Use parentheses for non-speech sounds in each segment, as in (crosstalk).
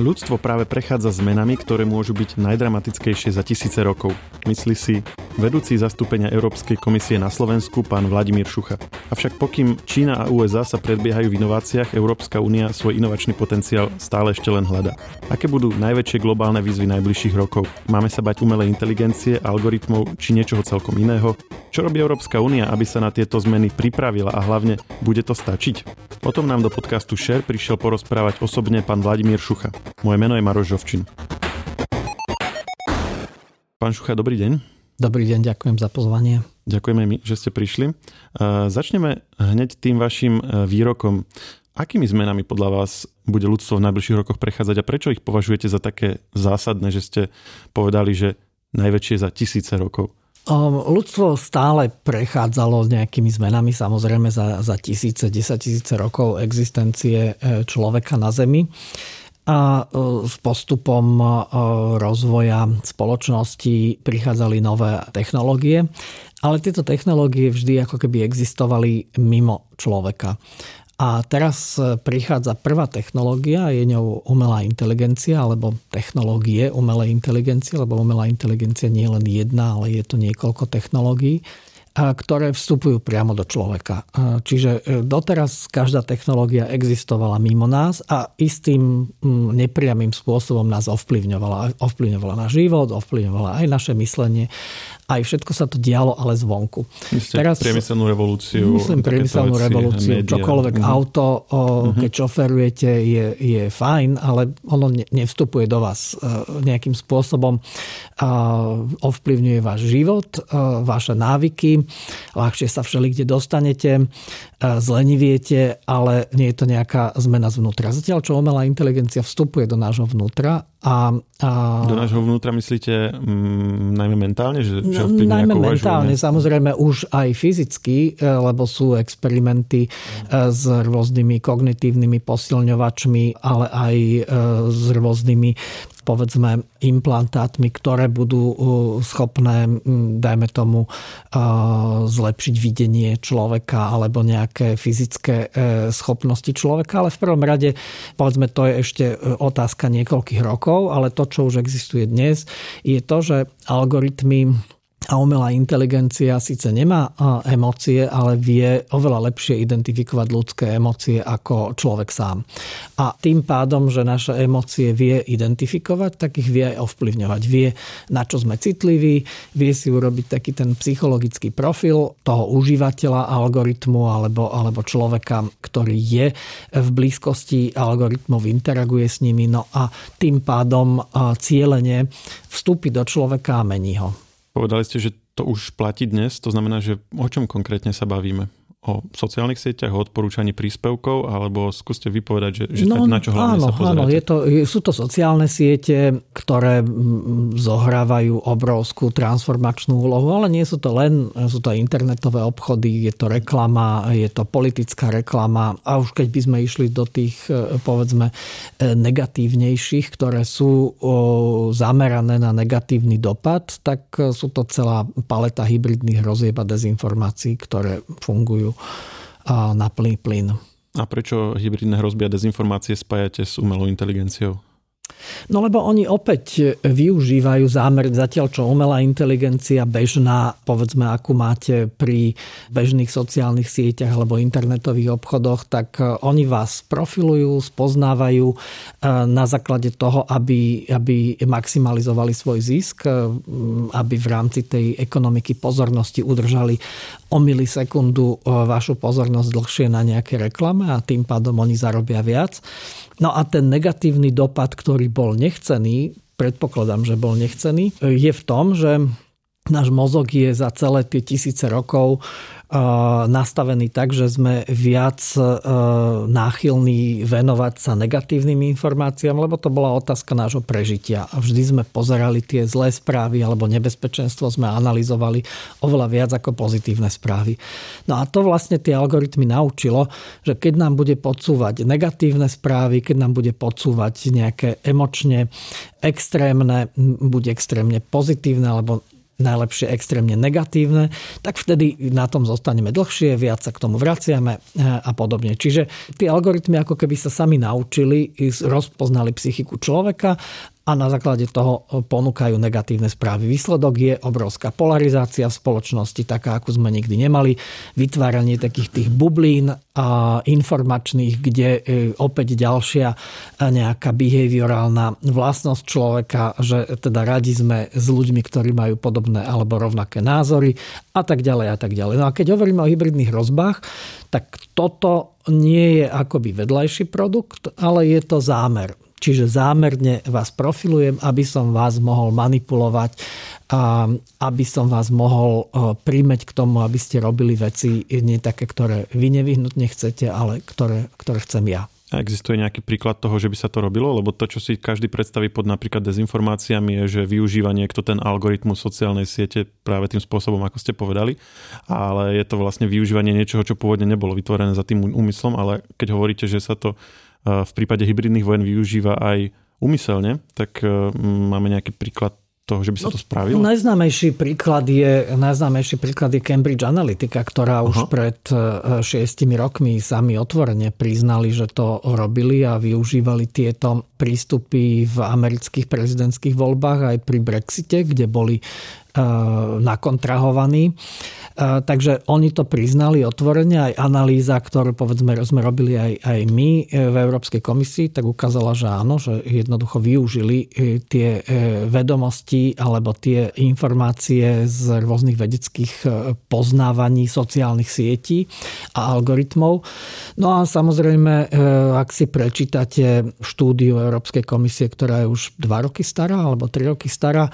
Ľudstvo práve prechádza zmenami, ktoré môžu byť najdramatickejšie za tisíce rokov. Myslí si vedúci zastúpenia Európskej komisie na Slovensku pán Vladimír Šucha. Avšak pokým Čína a USA sa predbiehajú v inováciách, Európska únia svoj inovačný potenciál stále ešte len hľada. Aké budú najväčšie globálne výzvy najbližších rokov? Máme sa bať umelej inteligencie, algoritmov či niečoho celkom iného? Čo robí Európska únia, aby sa na tieto zmeny pripravila a hlavne bude to stačiť? O tom nám do podcastu Share prišiel porozprávať osobne pán Vladimír Šucha. Moje meno je Maroš Žovčin. Pán Šucha, dobrý deň. Dobrý deň, ďakujem za pozvanie. Ďakujeme my, že ste prišli. Začneme hneď tým vašim e, výrokom. Akými zmenami podľa vás bude ľudstvo v najbližších rokoch prechádzať a prečo ich považujete za také zásadné, že ste povedali, že najväčšie za tisíce rokov? Ľudstvo stále prechádzalo nejakými zmenami, samozrejme za, za tisíce, desatisíce rokov existencie e, človeka na Zemi a e, s postupom e, rozvoja spoločnosti prichádzali nové technológie, ale tieto technológie vždy ako keby existovali mimo človeka. A teraz prichádza prvá technológia, je ňou umelá inteligencia, alebo technológie umelej inteligencie, lebo umelá inteligencia nie je len jedna, ale je to niekoľko technológií ktoré vstupujú priamo do človeka. Čiže e, doteraz každá technológia existovala mimo nás a istým nepriamým spôsobom nás ovplyvňovala. Ovplyvňovala náš život, ovplyvňovala aj naše myslenie aj všetko sa to dialo, ale zvonku. Myslíte Teraz, priemyselnú revolúciu? Myslím priemyselnú revolúciu. Média. Čokoľvek uh-huh. auto, uh-huh. keď šoferujete, je, je fajn, ale ono nevstupuje do vás uh, nejakým spôsobom. Uh, ovplyvňuje váš život, uh, vaše návyky, ľahšie sa všeli kde dostanete, zleniviete, ale nie je to nejaká zmena zvnútra. Zatiaľ, čo umelá inteligencia vstupuje do nášho vnútra a, a... Do nášho vnútra myslíte mm, najmä mentálne? Že, že no, najmä mentálne, uvažujeme? samozrejme už aj fyzicky, e, lebo sú experimenty e, s rôznymi kognitívnymi posilňovačmi, ale aj e, s rôznymi povedzme implantátmi, ktoré budú schopné, dajme tomu, zlepšiť videnie človeka alebo nejaké fyzické schopnosti človeka, ale v prvom rade, povedzme, to je ešte otázka niekoľkých rokov, ale to, čo už existuje dnes, je to, že algoritmy a umelá inteligencia síce nemá emócie, ale vie oveľa lepšie identifikovať ľudské emócie ako človek sám. A tým pádom, že naše emócie vie identifikovať, tak ich vie aj ovplyvňovať. Vie, na čo sme citliví, vie si urobiť taký ten psychologický profil toho užívateľa algoritmu alebo, alebo človeka, ktorý je v blízkosti algoritmov, interaguje s nimi, no a tým pádom cieľene vstúpi do človeka a mení ho. Povedali ste, že to už platí dnes, to znamená, že o čom konkrétne sa bavíme? O sociálnych sieťach, o odporúčaní príspevkov, alebo skúste vypovedať, že, že no, na čo hlavne áno, sa pozeráte? Áno, je to, sú to sociálne siete, ktoré zohrávajú obrovskú transformačnú úlohu, ale nie sú to len, sú to internetové obchody, je to reklama, je to politická reklama a už keď by sme išli do tých, e, povedzme, e, negatívnejších, ktoré sú zamerané na negatívny dopad, tak e, sú to celá paleta hybridných hrozieb a dezinformácií, ktoré fungujú na plný plyn. A prečo hybridné hrozby a dezinformácie spájate s umelou inteligenciou? No lebo oni opäť využívajú zámer, zatiaľ čo umelá inteligencia bežná, povedzme, akú máte pri bežných sociálnych sieťach alebo internetových obchodoch, tak e, oni vás profilujú, spoznávajú e, na základe toho, aby, aby maximalizovali svoj zisk, e, aby v rámci tej ekonomiky pozornosti udržali o milisekundu vašu pozornosť dlhšie na nejaké reklame a tým pádom oni zarobia viac. No a ten negatívny dopad, ktorý bol nechcený, predpokladám, že bol nechcený, je v tom, že náš mozog je za celé tie tisíce rokov nastavený tak, že sme viac e, náchylní venovať sa negatívnym informáciám, lebo to bola otázka nášho prežitia. A vždy sme pozerali tie zlé správy alebo nebezpečenstvo sme analyzovali oveľa viac ako pozitívne správy. No a to vlastne tie algoritmy naučilo, že keď nám bude podsúvať negatívne správy, keď nám bude podsúvať nejaké emočne extrémne, buď extrémne pozitívne alebo najlepšie extrémne negatívne, tak vtedy na tom zostaneme dlhšie, viac sa k tomu vraciame a podobne. Čiže tie algoritmy ako keby sa sami naučili, rozpoznali psychiku človeka a na základe toho ponúkajú negatívne správy. Výsledok je obrovská polarizácia v spoločnosti, taká, ako sme nikdy nemali. Vytváranie takých tých bublín a informačných, kde e, opäť ďalšia nejaká behaviorálna vlastnosť človeka, že teda radi sme s ľuďmi, ktorí majú podobné alebo rovnaké názory a tak ďalej a tak ďalej. No a keď hovoríme o hybridných rozbách, tak toto nie je akoby vedľajší produkt, ale je to zámer. Čiže zámerne vás profilujem, aby som vás mohol manipulovať, aby som vás mohol e, príjmeť k tomu, aby ste robili veci nie také, ktoré vy nevyhnutne chcete, ale ktoré, ktoré chcem ja. A existuje nejaký príklad toho, že by sa to robilo? Lebo to, čo si každý predstaví pod napríklad dezinformáciami, je, že využíva niekto ten algoritmus sociálnej siete práve tým spôsobom, ako ste povedali. Ale je to vlastne využívanie niečoho, čo pôvodne nebolo vytvorené za tým úmyslom, ale keď hovoríte, že sa to v prípade hybridných vojen využíva aj umyselne, tak e, máme nejaký príklad toho, že by sa to no, spravilo? No, najznámejší príklad je, najznámejší príklad je Cambridge Analytica, ktorá Aha. už pred e, šiestimi rokmi sami otvorene priznali, že to robili a využívali tieto prístupy v amerických prezidentských voľbách aj pri Brexite, kde boli E, nakontrahovaní. E, takže oni to priznali otvorene, aj analýza, ktorú povedzme sme robili aj, aj my e, v Európskej komisii, tak ukázala, že áno, že jednoducho využili tie vedomosti alebo tie informácie z rôznych vedeckých poznávaní sociálnych sietí a algoritmov. No a samozrejme, ak si prečítate štúdiu Európskej komisie, ktorá je už dva roky stará alebo tri roky stará,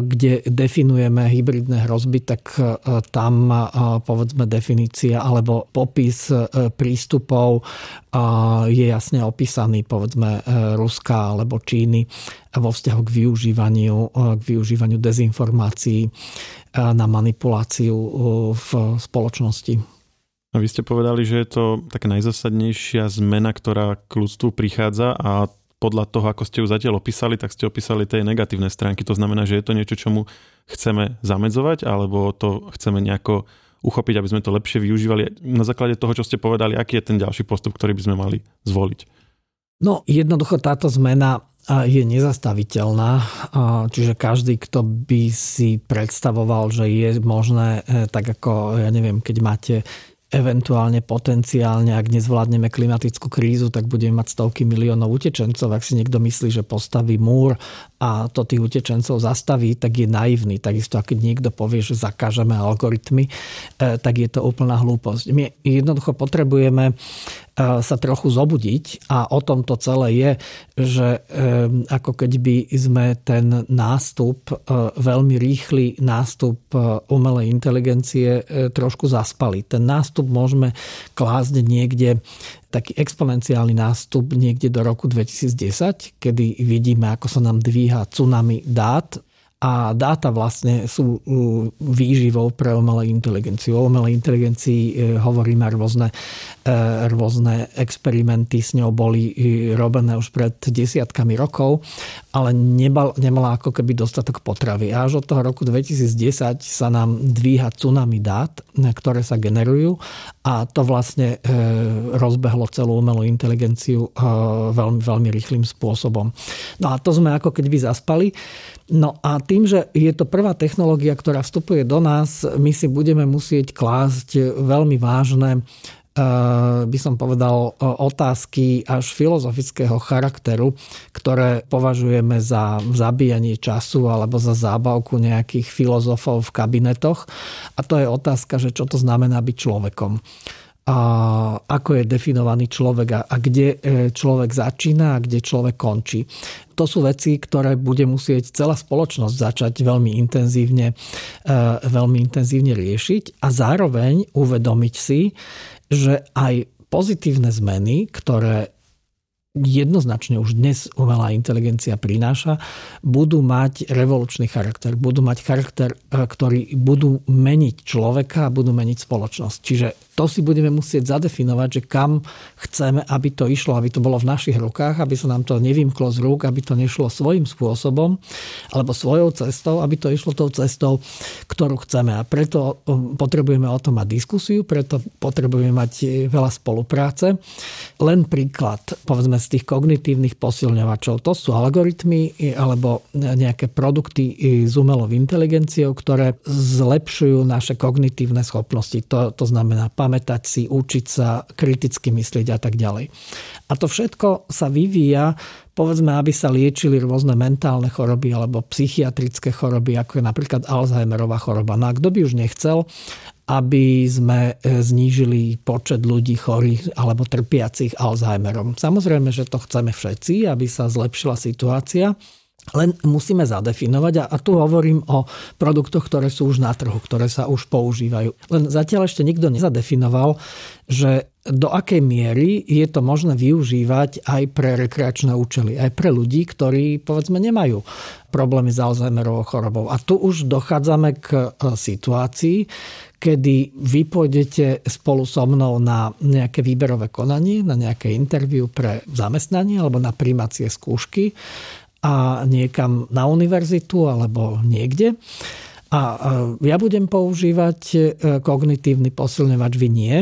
kde definujeme hybridné hrozby, tak e, tam e, povedzme definícia alebo popis e, prístupov je jasne opísaný povedzme Ruska alebo Číny vo vzťahu k využívaniu, k využívaniu dezinformácií na manipuláciu v spoločnosti. A vy ste povedali, že je to taká najzásadnejšia zmena, ktorá k ľudstvu prichádza a podľa toho, ako ste ju zatiaľ opísali, tak ste opísali tie negatívne stránky. To znamená, že je to niečo, čomu chceme zamedzovať, alebo to chceme nejako uchopiť, aby sme to lepšie využívali. Na základe toho, čo ste povedali, aký je ten ďalší postup, ktorý by sme mali zvoliť? No, jednoducho táto zmena je nezastaviteľná. Čiže každý, kto by si predstavoval, že je možné, e, tak ako, ja neviem, keď máte eventuálne potenciálne, ak nezvládneme klimatickú krízu, tak budeme mať stovky miliónov utečencov. Ak si niekto myslí, že postaví múr a to tých utečencov zastaví, tak je naivný. Takisto, ak niekto povie, že zakážeme algoritmy, eh, tak je to úplná hlúposť. My jednoducho potrebujeme sa trochu zobudiť a o tom to celé je, že ako keď by sme ten nástup, e, veľmi rýchly nástup e, umelej inteligencie e, trošku zaspali. Ten nástup môžeme klásť niekde taký exponenciálny nástup niekde do roku 2010, kedy vidíme, ako sa nám dvíha tsunami dát a dáta vlastne sú výživou pre umelú inteligenciu. O umelej inteligencii e, hovoríme rôzne, e, rôzne experimenty s ňou boli e, robené už pred desiatkami rokov, ale nebal, nemala ako keby dostatok potravy. A až od toho roku 2010 sa nám dvíha tsunami dát, ktoré sa generujú a to vlastne rozbehlo celú umelú inteligenciu veľmi, veľmi rýchlým spôsobom. No a to sme ako keby zaspali. No a tým, že je to prvá technológia, ktorá vstupuje do nás, my si budeme musieť klásť veľmi vážne eh, by som povedal, otázky až filozofického charakteru, ktoré považujeme za zabíjanie času alebo za zábavku nejakých filozofov v kabinetoch. A to je otázka, že čo to znamená byť človekom a ako je definovaný človek a, a kde e, človek začína a kde človek končí. To sú veci, ktoré bude musieť celá spoločnosť začať veľmi intenzívne, e, veľmi intenzívne riešiť a zároveň uvedomiť si, že aj pozitívne zmeny, ktoré jednoznačne už dnes umelá inteligencia prináša, budú mať revolučný charakter. Budú mať charakter, e, ktorý budú meniť človeka a budú meniť spoločnosť. Čiže to si budeme musieť zadefinovať, že kam chceme, aby to išlo, aby to bolo v našich rukách, aby sa nám to nevymklo z rúk, aby to nešlo svojím spôsobom alebo svojou cestou, aby to išlo tou cestou, ktorú chceme. A preto um, potrebujeme o tom mať diskusiu, preto potrebujeme mať e, veľa spolupráce. Len príklad, povedzme z tých kognitívnych posilňovačov, to sú algoritmy alebo nejaké produkty s umelou inteligenciou, ktoré zlepšujú naše kognitívne schopnosti. To, to znamená pamätať si, učiť sa, kriticky myslieť a tak ďalej. A to všetko sa vyvíja, povedzme, aby sa liečili rôzne mentálne choroby alebo psychiatrické choroby, ako je napríklad Alzheimerová choroba. No a kto by už nechcel, aby sme e, znížili počet ľudí chorých alebo trpiacich Alzheimerom. Samozrejme, že to chceme všetci, aby sa zlepšila situácia. Len musíme zadefinovať, a tu hovorím o produktoch, ktoré sú už na trhu, ktoré sa už používajú. Len zatiaľ ešte nikto nezadefinoval, že do akej miery je to možné využívať aj pre rekreačné účely, aj pre ľudí, ktorí povedzme nemajú problémy s Alzheimerovou chorobou. A tu už dochádzame k e, situácii, kedy vy pôjdete spolu so mnou na nejaké výberové konanie, na nejaké interviu pre zamestnanie alebo na primacie skúšky a niekam na univerzitu alebo niekde. A ja budem používať e, kognitívny posilňovač, vy nie.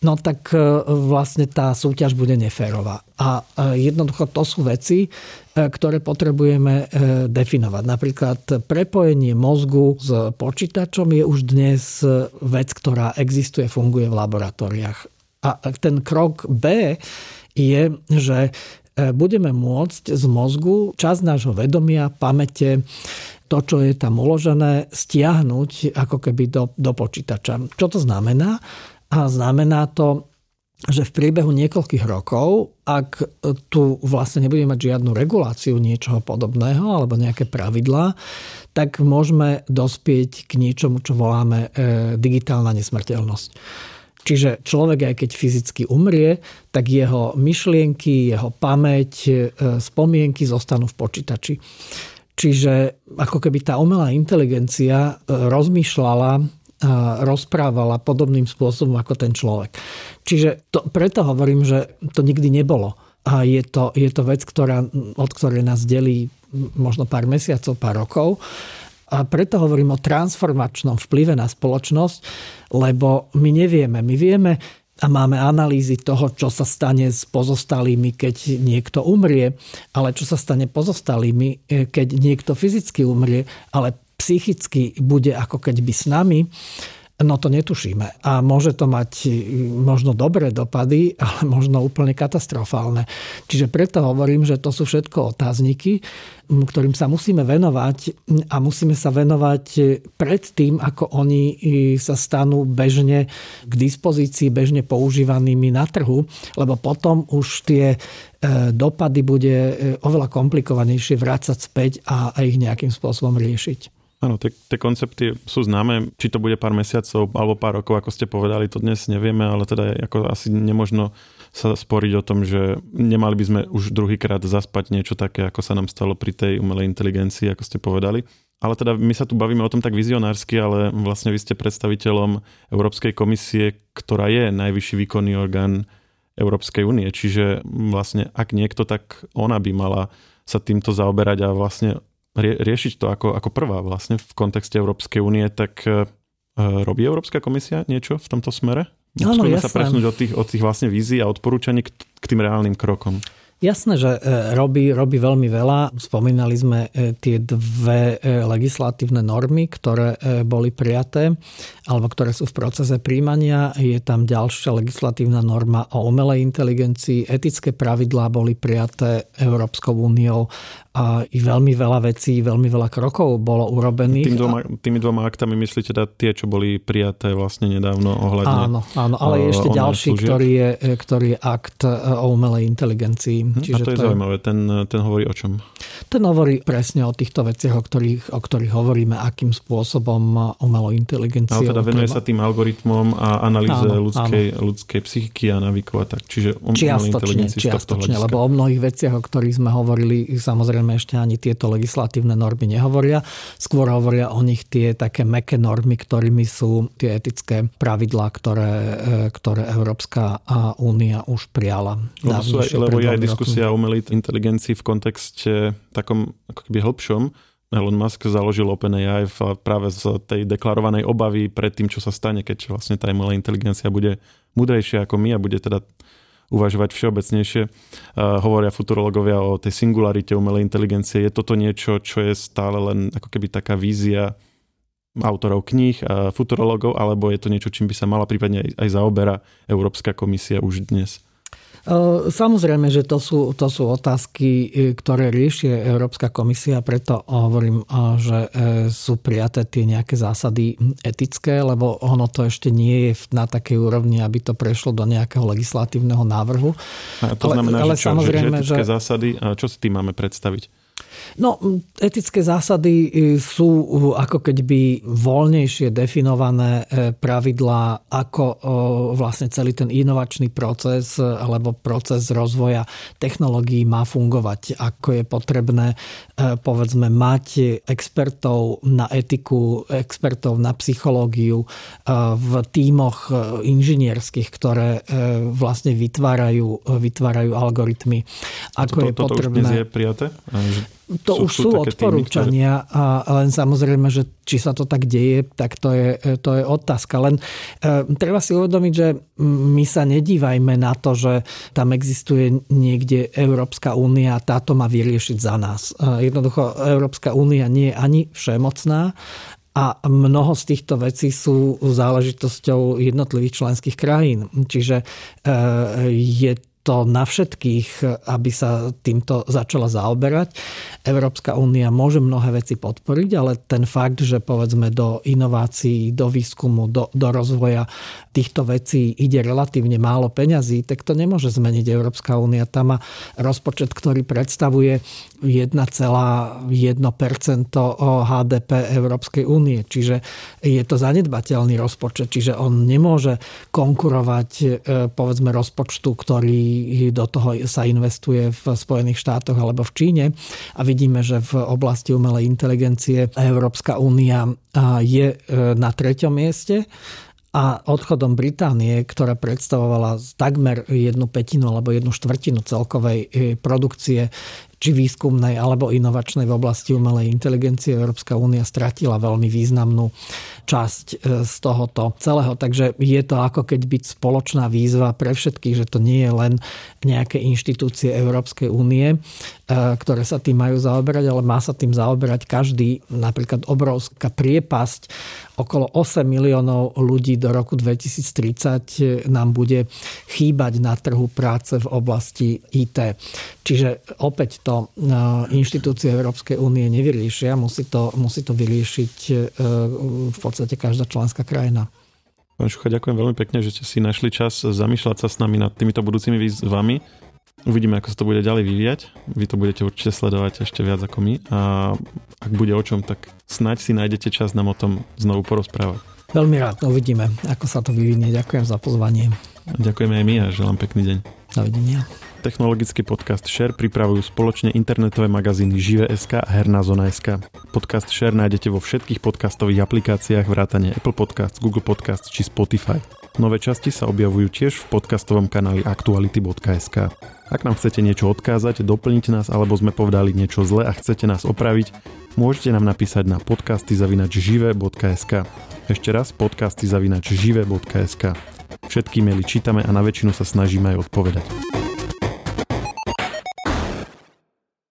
No tak e, vlastne tá súťaž bude neférová. A e, jednoducho to sú veci, ktoré potrebujeme definovať. Napríklad prepojenie mozgu s počítačom je už dnes vec, ktorá existuje, funguje v laboratóriách. A ten krok B je, že budeme môcť z mozgu čas nášho vedomia, pamäte, to, čo je tam uložené, stiahnuť ako keby do, do počítača. Čo to znamená? A znamená to, že v priebehu niekoľkých rokov, ak tu vlastne nebudeme mať žiadnu reguláciu niečoho podobného alebo nejaké pravidlá, tak môžeme dospieť k niečomu, čo voláme e, digitálna nesmrteľnosť. Čiže človek, aj keď fyzicky umrie, tak jeho myšlienky, jeho pamäť, e, spomienky zostanú v počítači. Čiže ako keby tá umelá inteligencia e, rozmýšľala, rozprávala podobným spôsobom ako ten človek. Čiže to, preto hovorím, že to nikdy nebolo. A je to, je to vec, ktorá, od ktorej nás delí možno pár mesiacov, pár rokov. A preto hovorím o transformačnom vplyve na spoločnosť, lebo my nevieme. My vieme a máme analýzy toho, čo sa stane s pozostalými, keď niekto umrie, ale čo sa stane pozostalými, e, keď niekto fyzicky umrie, ale psychicky bude ako keď by s nami, No to netušíme. A môže to mať možno dobré dopady, (laughs) ale možno úplne katastrofálne. Čiže preto hovorím, že to sú všetko otázniky, ktorým sa musíme venovať a musíme sa venovať pred tým, ako oni sa stanú bežne k dispozícii, bežne používanými na trhu, lebo potom už tie e, dopady bude e, oveľa komplikovanejšie vrácať späť a ich nejakým spôsobom riešiť. Áno, tie, tie koncepty sú známe, či to bude pár mesiacov alebo pár rokov, ako ste povedali, to dnes nevieme, ale teda ako asi nemožno sa sporiť o tom, že nemali by sme už druhýkrát zaspať niečo také, ako sa nám stalo pri tej umelej inteligencii, ako ste povedali. Ale teda my sa tu bavíme o tom tak vizionársky, ale vlastne vy ste predstaviteľom Európskej komisie, ktorá je najvyšší výkonný orgán Európskej únie. Čiže vlastne ak niekto, tak ona by mala sa týmto zaoberať a vlastne rie, riešiť to ako, ako prvá vlastne v kontexte Európskej únie, tak e, robí Európska komisia niečo v tomto smere? Musíme sa presnúť od tých, od tých vlastne vízií a odporúčaní k, k tým reálnym krokom. Jasné, že e, robí, robí veľmi veľa. Spomínali sme e, tie dve e, legislatívne normy, ktoré boli prijaté alebo ktoré sú v procese príjmania. Je tam ďalšia legislatívna norma o umelej inteligencii. Etické pravidlá boli prijaté Európskou úniou a i veľmi veľa vecí, veľmi veľa krokov bolo urobených. Tým dvoma, tými dvoma aktami myslíte teda tie, čo boli prijaté vlastne nedávno ohľadne Áno, áno ale je ešte ďalší, ktorý je, ktorý je akt o umelej inteligencii Čiže a to je to zaujímavé. Ten, ten hovorí o čom? Ten hovorí presne o týchto veciach, o ktorých, o ktorých hovoríme, akým spôsobom umelo inteligencia. Ale teda venuje sa tým algoritmom a analýze áno, ľudskej, áno. ľudskej psychiky a návykov a tak. Čiže um, čiastočne, čiastočne lebo o mnohých veciach, o ktorých sme hovorili, samozrejme ešte ani tieto legislatívne normy nehovoria. Skôr hovoria o nich tie také meké normy, ktorými sú tie etické pravidlá, ktoré, e, ktoré Európska únia už prijala. Lebo, sú aj, lebo je aj diskusia o umelej inteligencii v kontexte takom ako keby hĺbšom. Elon Musk založil OpenAI práve z tej deklarovanej obavy pred tým, čo sa stane, keď vlastne tá umelá inteligencia bude mudrejšia ako my a bude teda uvažovať všeobecnejšie. Uh, hovoria futurologovia o tej singularite umelej inteligencie. Je toto niečo, čo je stále len ako keby taká vízia autorov kníh, futurologov, alebo je to niečo, čím by sa mala prípadne aj zaoberá Európska komisia už dnes? Samozrejme, že to sú, to sú otázky, e, ktoré riešie Európska komisia, preto hovorím, že e, sú prijaté tie nejaké zásady etické, lebo ono to ešte nie je na takej úrovni, aby to prešlo do nejakého legislatívneho návrhu. A to znamená, ale, ale že, čo, samozrejme, že etické že... zásady, čo si tým máme predstaviť? No, etické zásady e, sú e, ako keby voľnejšie definované e, pravidlá, ako vlastne celý ten inovačný proces alebo proces rozvoja technológií má fungovať. Ako je potrebné, povedzme, mať expertov na etiku, expertov na psychológiu v tímoch inžinierských, ktoré vlastne vytvárajú, vytvárajú algoritmy. Ako to, je toto potrebné... už dnes je prijaté? To sú, už sú, sú odporúčania týmy, ktoré... a len samozrejme, že či sa to tak deje, tak to je, to je otázka. Len e, treba si uvedomiť, že my sa nedívajme na to, že tam existuje niekde Európska únia a táto má vyriešiť za nás. E, jednoducho Európska únia nie je ani všemocná a mnoho z týchto vecí sú záležitosťou jednotlivých členských krajín. Čiže e, je to na všetkých, aby sa týmto začala zaoberať. Európska únia môže mnohé veci podporiť, ale ten fakt, že povedzme do inovácií, do výskumu, do, do rozvoja týchto vecí ide relatívne málo peňazí, tak to nemôže zmeniť Európska únia. Tam má rozpočet, ktorý predstavuje 1,1% HDP Európskej únie. Čiže je to zanedbateľný rozpočet, čiže on nemôže konkurovať e, povedzme rozpočtu, ktorý do toho sa investuje v Spojených štátoch alebo v Číne. A vidíme, že v oblasti umelej inteligencie Európska únia je e, na treťom mieste a odchodom Británie, ktorá predstavovala takmer jednu petinu alebo jednu štvrtinu celkovej e, produkcie či výskumnej alebo inovačnej v oblasti umelej inteligencie Európska únia stratila veľmi významnú časť e, z tohoto celého. Takže je to ako keď byť spoločná výzva pre všetkých, že to nie je len nejaké inštitúcie Európskej únie, e, ktoré sa tým majú zaoberať, ale má sa tým zaoberať každý. Napríklad obrovská priepasť okolo 8 miliónov ľudí do roku 2030 nám bude chýbať na trhu práce v oblasti IT. Čiže opäť to e, inštitúcie Európskej únie nevyriešia, musí to, musí to vyriešiť e, v podstate každá členská krajina. Pán Šucha, ďakujem veľmi pekne, že ste si našli čas zamýšľať sa s nami nad týmito budúcimi výzvami. Uvidíme, ako sa to bude ďalej vyvíjať. Vy to budete určite sledovať ešte viac ako my a ak bude o čom, tak snaď si nájdete čas nám o tom znovu porozprávať. Veľmi rád, uvidíme, ako sa to vyvinie. Ďakujem za pozvanie. Ďakujeme aj my a želám pekný deň. Dovidenia. Technologický podcast Share pripravujú spoločne internetové magazíny Žive.sk a Herná zona.sk. Podcast Share nájdete vo všetkých podcastových aplikáciách vrátane Apple Podcasts, Google Podcasts či Spotify. Nové časti sa objavujú tiež v podcastovom kanáli aktuality.sk. Ak nám chcete niečo odkázať, doplniť nás alebo sme povedali niečo zle a chcete nás opraviť, môžete nám napísať na podcasty zavinačžive.sk. Ešte raz podcasty zavinačžive.sk. Všetky maily čítame a na väčšinu sa snažíme aj odpovedať.